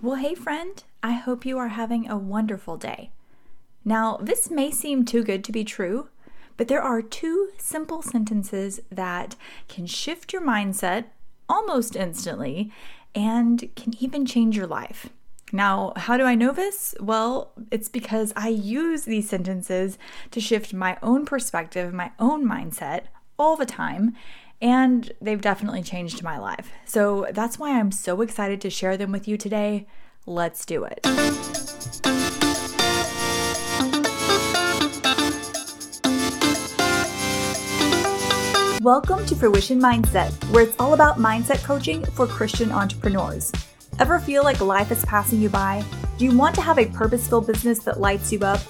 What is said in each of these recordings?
Well, hey, friend, I hope you are having a wonderful day. Now, this may seem too good to be true, but there are two simple sentences that can shift your mindset almost instantly and can even change your life. Now, how do I know this? Well, it's because I use these sentences to shift my own perspective, my own mindset all the time, and they've definitely changed my life. So that's why I'm so excited to share them with you today. Let's do it. Welcome to Fruition Mindset, where it's all about mindset coaching for Christian entrepreneurs. Ever feel like life is passing you by? Do you want to have a purpose filled business that lights you up?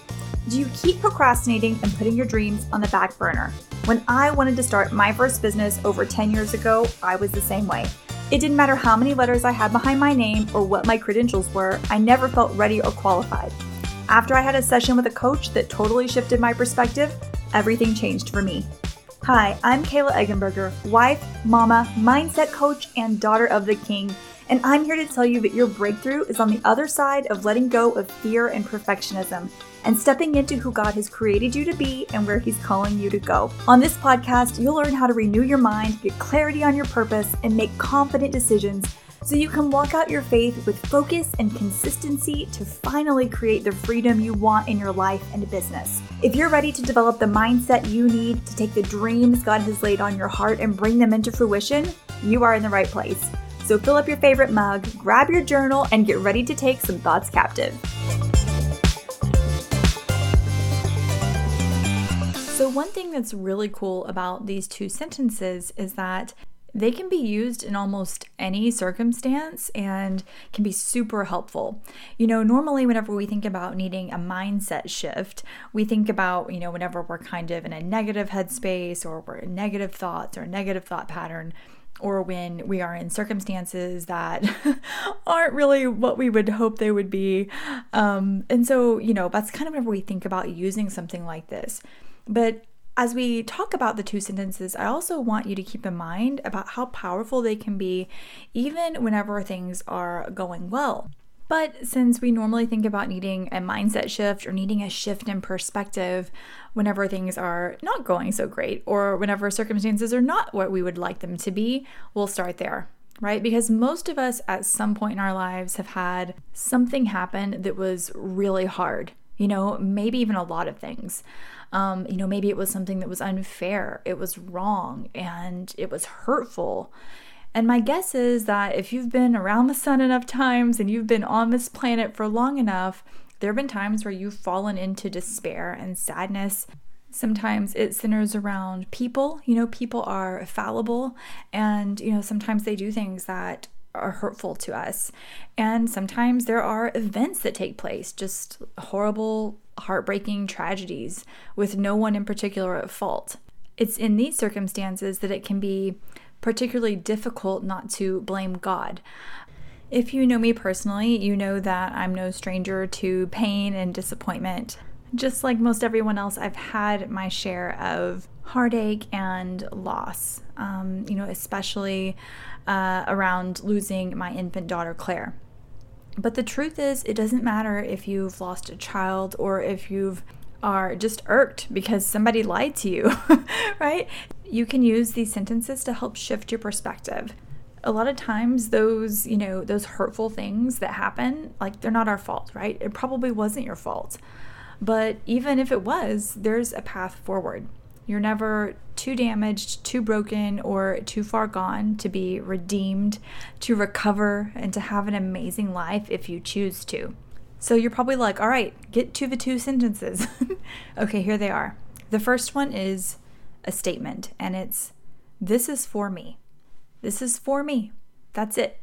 Do you keep procrastinating and putting your dreams on the back burner? When I wanted to start my first business over 10 years ago, I was the same way. It didn't matter how many letters I had behind my name or what my credentials were, I never felt ready or qualified. After I had a session with a coach that totally shifted my perspective, everything changed for me. Hi, I'm Kayla Eggenberger, wife, mama, mindset coach, and daughter of the king. And I'm here to tell you that your breakthrough is on the other side of letting go of fear and perfectionism and stepping into who God has created you to be and where He's calling you to go. On this podcast, you'll learn how to renew your mind, get clarity on your purpose, and make confident decisions so you can walk out your faith with focus and consistency to finally create the freedom you want in your life and business. If you're ready to develop the mindset you need to take the dreams God has laid on your heart and bring them into fruition, you are in the right place. So fill up your favorite mug, grab your journal, and get ready to take some thoughts captive. One thing that's really cool about these two sentences is that they can be used in almost any circumstance and can be super helpful. You know, normally, whenever we think about needing a mindset shift, we think about, you know, whenever we're kind of in a negative headspace or we're in negative thoughts or negative thought pattern, or when we are in circumstances that aren't really what we would hope they would be. Um, and so, you know, that's kind of whenever we think about using something like this. But as we talk about the two sentences, I also want you to keep in mind about how powerful they can be even whenever things are going well. But since we normally think about needing a mindset shift or needing a shift in perspective whenever things are not going so great or whenever circumstances are not what we would like them to be, we'll start there, right? Because most of us at some point in our lives have had something happen that was really hard, you know, maybe even a lot of things. Um, you know, maybe it was something that was unfair, it was wrong, and it was hurtful. And my guess is that if you've been around the sun enough times and you've been on this planet for long enough, there have been times where you've fallen into despair and sadness. Sometimes it centers around people. You know, people are fallible and, you know, sometimes they do things that are hurtful to us. And sometimes there are events that take place, just horrible heartbreaking tragedies with no one in particular at fault. It's in these circumstances that it can be particularly difficult not to blame God. If you know me personally, you know that I'm no stranger to pain and disappointment. Just like most everyone else, I've had my share of heartache and loss, um, you know, especially uh, around losing my infant daughter, Claire. But the truth is, it doesn't matter if you've lost a child or if you've are just irked because somebody lied to you, right? You can use these sentences to help shift your perspective. A lot of times those, you know, those hurtful things that happen, like they're not our fault, right? It probably wasn't your fault. But even if it was, there's a path forward. You're never too damaged, too broken, or too far gone to be redeemed, to recover, and to have an amazing life if you choose to. So you're probably like, all right, get to the two sentences. okay, here they are. The first one is a statement, and it's, This is for me. This is for me. That's it.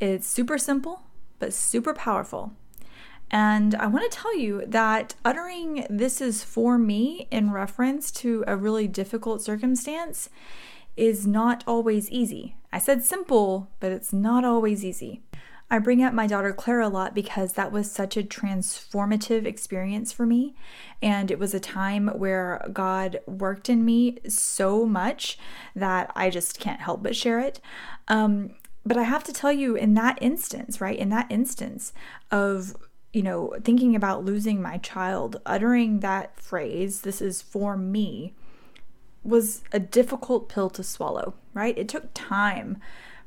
It's super simple, but super powerful. And I want to tell you that uttering this is for me in reference to a really difficult circumstance is not always easy. I said simple, but it's not always easy. I bring up my daughter Claire a lot because that was such a transformative experience for me. And it was a time where God worked in me so much that I just can't help but share it. Um, But I have to tell you, in that instance, right, in that instance of you know, thinking about losing my child, uttering that phrase, this is for me, was a difficult pill to swallow, right? It took time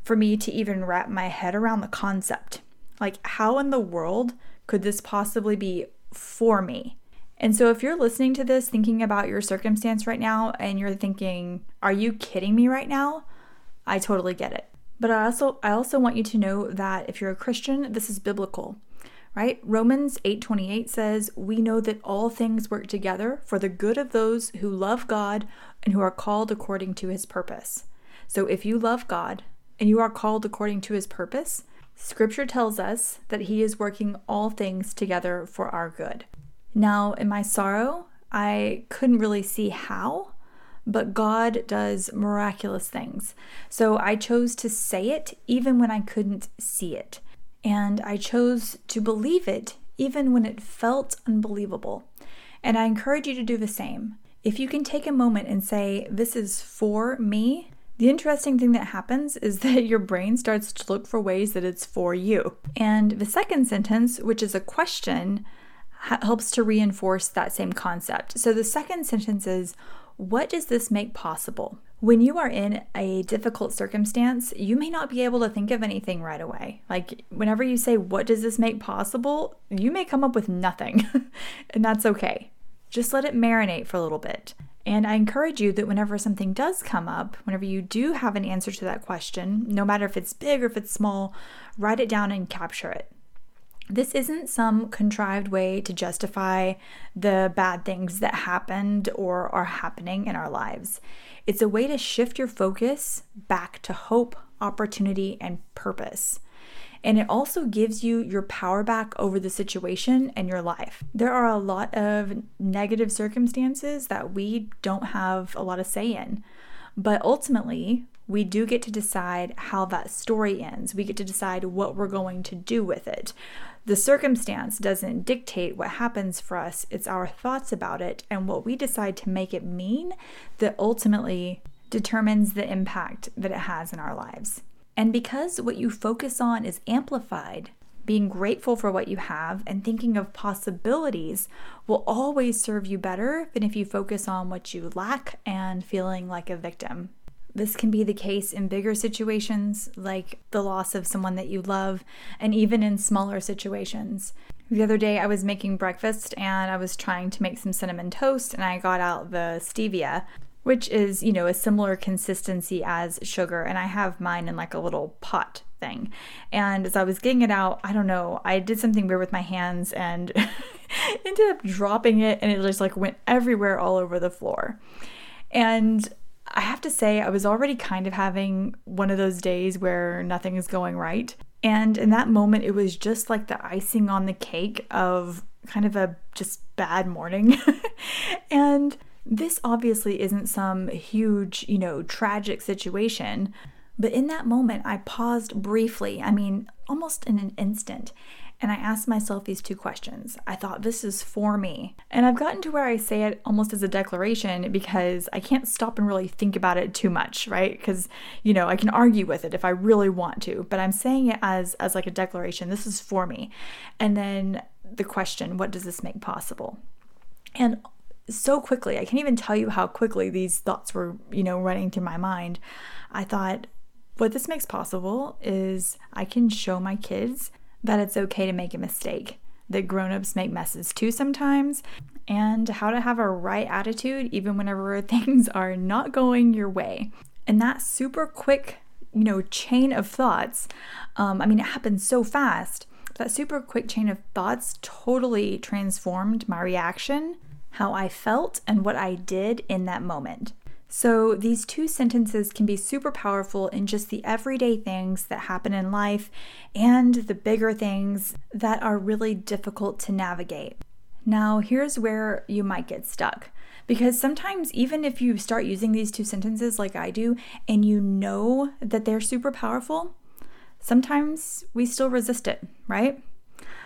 for me to even wrap my head around the concept. Like, how in the world could this possibly be for me? And so, if you're listening to this thinking about your circumstance right now and you're thinking, are you kidding me right now? I totally get it. But I also I also want you to know that if you're a Christian, this is biblical right? Romans 8:28 says, "We know that all things work together for the good of those who love God and who are called according to his purpose." So if you love God and you are called according to his purpose, scripture tells us that he is working all things together for our good. Now, in my sorrow, I couldn't really see how, but God does miraculous things. So I chose to say it even when I couldn't see it and I chose to believe it even when it felt unbelievable. And I encourage you to do the same. If you can take a moment and say, This is for me, the interesting thing that happens is that your brain starts to look for ways that it's for you. And the second sentence, which is a question, helps to reinforce that same concept. So the second sentence is, What does this make possible? When you are in a difficult circumstance, you may not be able to think of anything right away. Like, whenever you say, What does this make possible? you may come up with nothing, and that's okay. Just let it marinate for a little bit. And I encourage you that whenever something does come up, whenever you do have an answer to that question, no matter if it's big or if it's small, write it down and capture it. This isn't some contrived way to justify the bad things that happened or are happening in our lives. It's a way to shift your focus back to hope, opportunity, and purpose. And it also gives you your power back over the situation and your life. There are a lot of negative circumstances that we don't have a lot of say in. But ultimately, we do get to decide how that story ends. We get to decide what we're going to do with it. The circumstance doesn't dictate what happens for us, it's our thoughts about it and what we decide to make it mean that ultimately determines the impact that it has in our lives. And because what you focus on is amplified, being grateful for what you have and thinking of possibilities will always serve you better than if you focus on what you lack and feeling like a victim. This can be the case in bigger situations, like the loss of someone that you love, and even in smaller situations. The other day, I was making breakfast and I was trying to make some cinnamon toast, and I got out the stevia, which is, you know, a similar consistency as sugar, and I have mine in like a little pot thing. And as I was getting it out, I don't know, I did something weird with my hands and ended up dropping it, and it just like went everywhere all over the floor. And I have to say, I was already kind of having one of those days where nothing is going right. And in that moment, it was just like the icing on the cake of kind of a just bad morning. and this obviously isn't some huge, you know, tragic situation. But in that moment, I paused briefly, I mean, almost in an instant, and I asked myself these two questions. I thought, this is for me. And I've gotten to where I say it almost as a declaration because I can't stop and really think about it too much, right? Because, you know, I can argue with it if I really want to, but I'm saying it as, as like a declaration. This is for me. And then the question, what does this make possible? And so quickly, I can't even tell you how quickly these thoughts were, you know, running through my mind. I thought, what this makes possible is I can show my kids that it's okay to make a mistake, that grown-ups make messes too sometimes, and how to have a right attitude even whenever things are not going your way. And that super quick, you know, chain of thoughts, um, I mean, it happened so fast. That super quick chain of thoughts totally transformed my reaction, how I felt, and what I did in that moment. So, these two sentences can be super powerful in just the everyday things that happen in life and the bigger things that are really difficult to navigate. Now, here's where you might get stuck. Because sometimes, even if you start using these two sentences like I do, and you know that they're super powerful, sometimes we still resist it, right?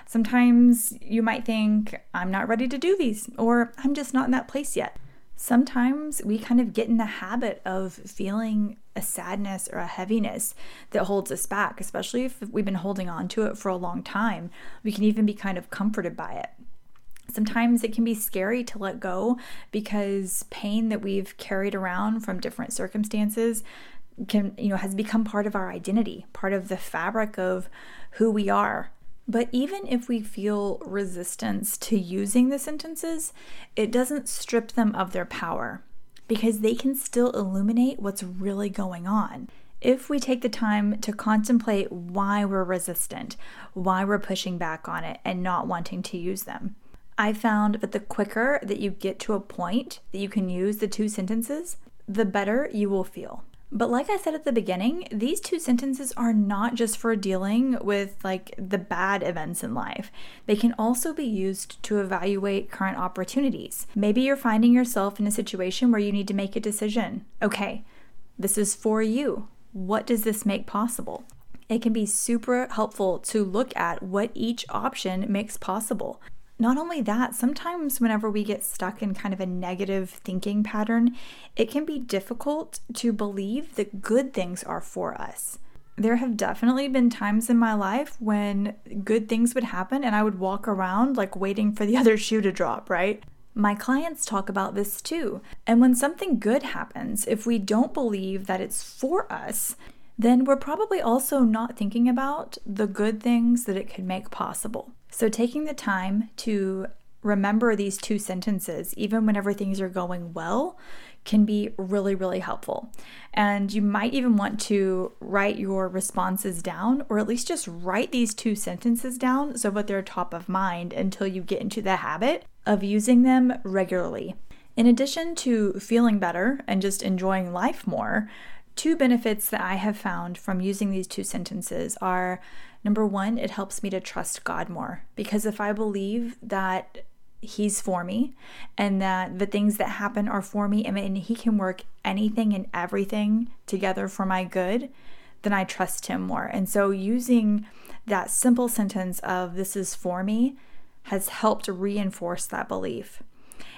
Sometimes you might think, I'm not ready to do these, or I'm just not in that place yet. Sometimes we kind of get in the habit of feeling a sadness or a heaviness that holds us back, especially if we've been holding on to it for a long time. We can even be kind of comforted by it. Sometimes it can be scary to let go because pain that we've carried around from different circumstances can, you know, has become part of our identity, part of the fabric of who we are. But even if we feel resistance to using the sentences, it doesn't strip them of their power because they can still illuminate what's really going on. If we take the time to contemplate why we're resistant, why we're pushing back on it, and not wanting to use them. I found that the quicker that you get to a point that you can use the two sentences, the better you will feel. But like I said at the beginning, these two sentences are not just for dealing with like the bad events in life. They can also be used to evaluate current opportunities. Maybe you're finding yourself in a situation where you need to make a decision. Okay, this is for you. What does this make possible? It can be super helpful to look at what each option makes possible. Not only that, sometimes whenever we get stuck in kind of a negative thinking pattern, it can be difficult to believe that good things are for us. There have definitely been times in my life when good things would happen and I would walk around like waiting for the other shoe to drop, right? My clients talk about this too. And when something good happens, if we don't believe that it's for us, then we're probably also not thinking about the good things that it could make possible. So, taking the time to remember these two sentences, even whenever things are going well, can be really, really helpful. And you might even want to write your responses down, or at least just write these two sentences down so that they're top of mind until you get into the habit of using them regularly. In addition to feeling better and just enjoying life more, two benefits that I have found from using these two sentences are Number one, it helps me to trust God more because if I believe that He's for me and that the things that happen are for me and He can work anything and everything together for my good, then I trust Him more. And so using that simple sentence of this is for me has helped reinforce that belief.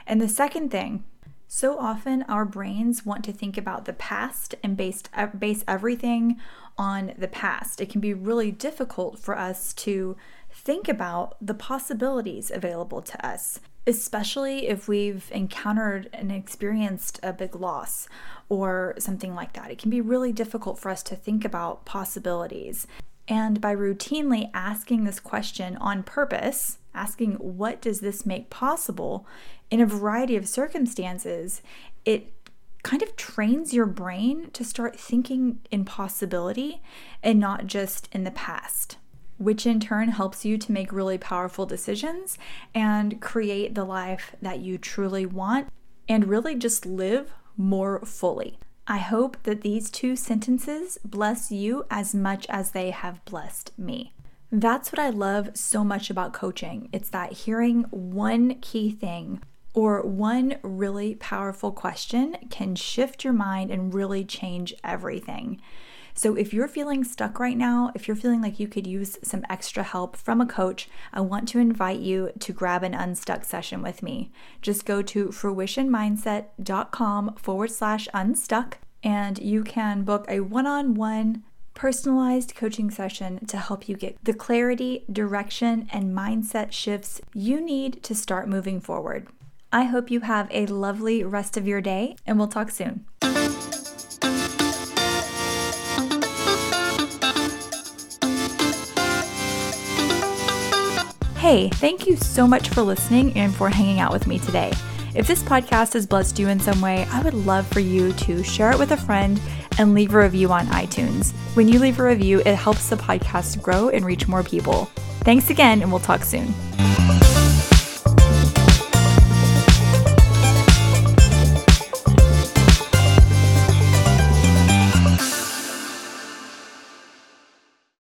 And the second thing so often, our brains want to think about the past and based, uh, base everything on the past. It can be really difficult for us to think about the possibilities available to us, especially if we've encountered and experienced a big loss or something like that. It can be really difficult for us to think about possibilities. And by routinely asking this question on purpose, asking, What does this make possible? in a variety of circumstances, it kind of trains your brain to start thinking in possibility and not just in the past, which in turn helps you to make really powerful decisions and create the life that you truly want and really just live more fully. I hope that these two sentences bless you as much as they have blessed me. That's what I love so much about coaching. It's that hearing one key thing or one really powerful question can shift your mind and really change everything. So, if you're feeling stuck right now, if you're feeling like you could use some extra help from a coach, I want to invite you to grab an unstuck session with me. Just go to fruitionmindset.com forward slash unstuck and you can book a one on one personalized coaching session to help you get the clarity, direction, and mindset shifts you need to start moving forward. I hope you have a lovely rest of your day, and we'll talk soon. Hey, thank you so much for listening and for hanging out with me today. If this podcast has blessed you in some way, I would love for you to share it with a friend and leave a review on iTunes. When you leave a review, it helps the podcast grow and reach more people. Thanks again, and we'll talk soon.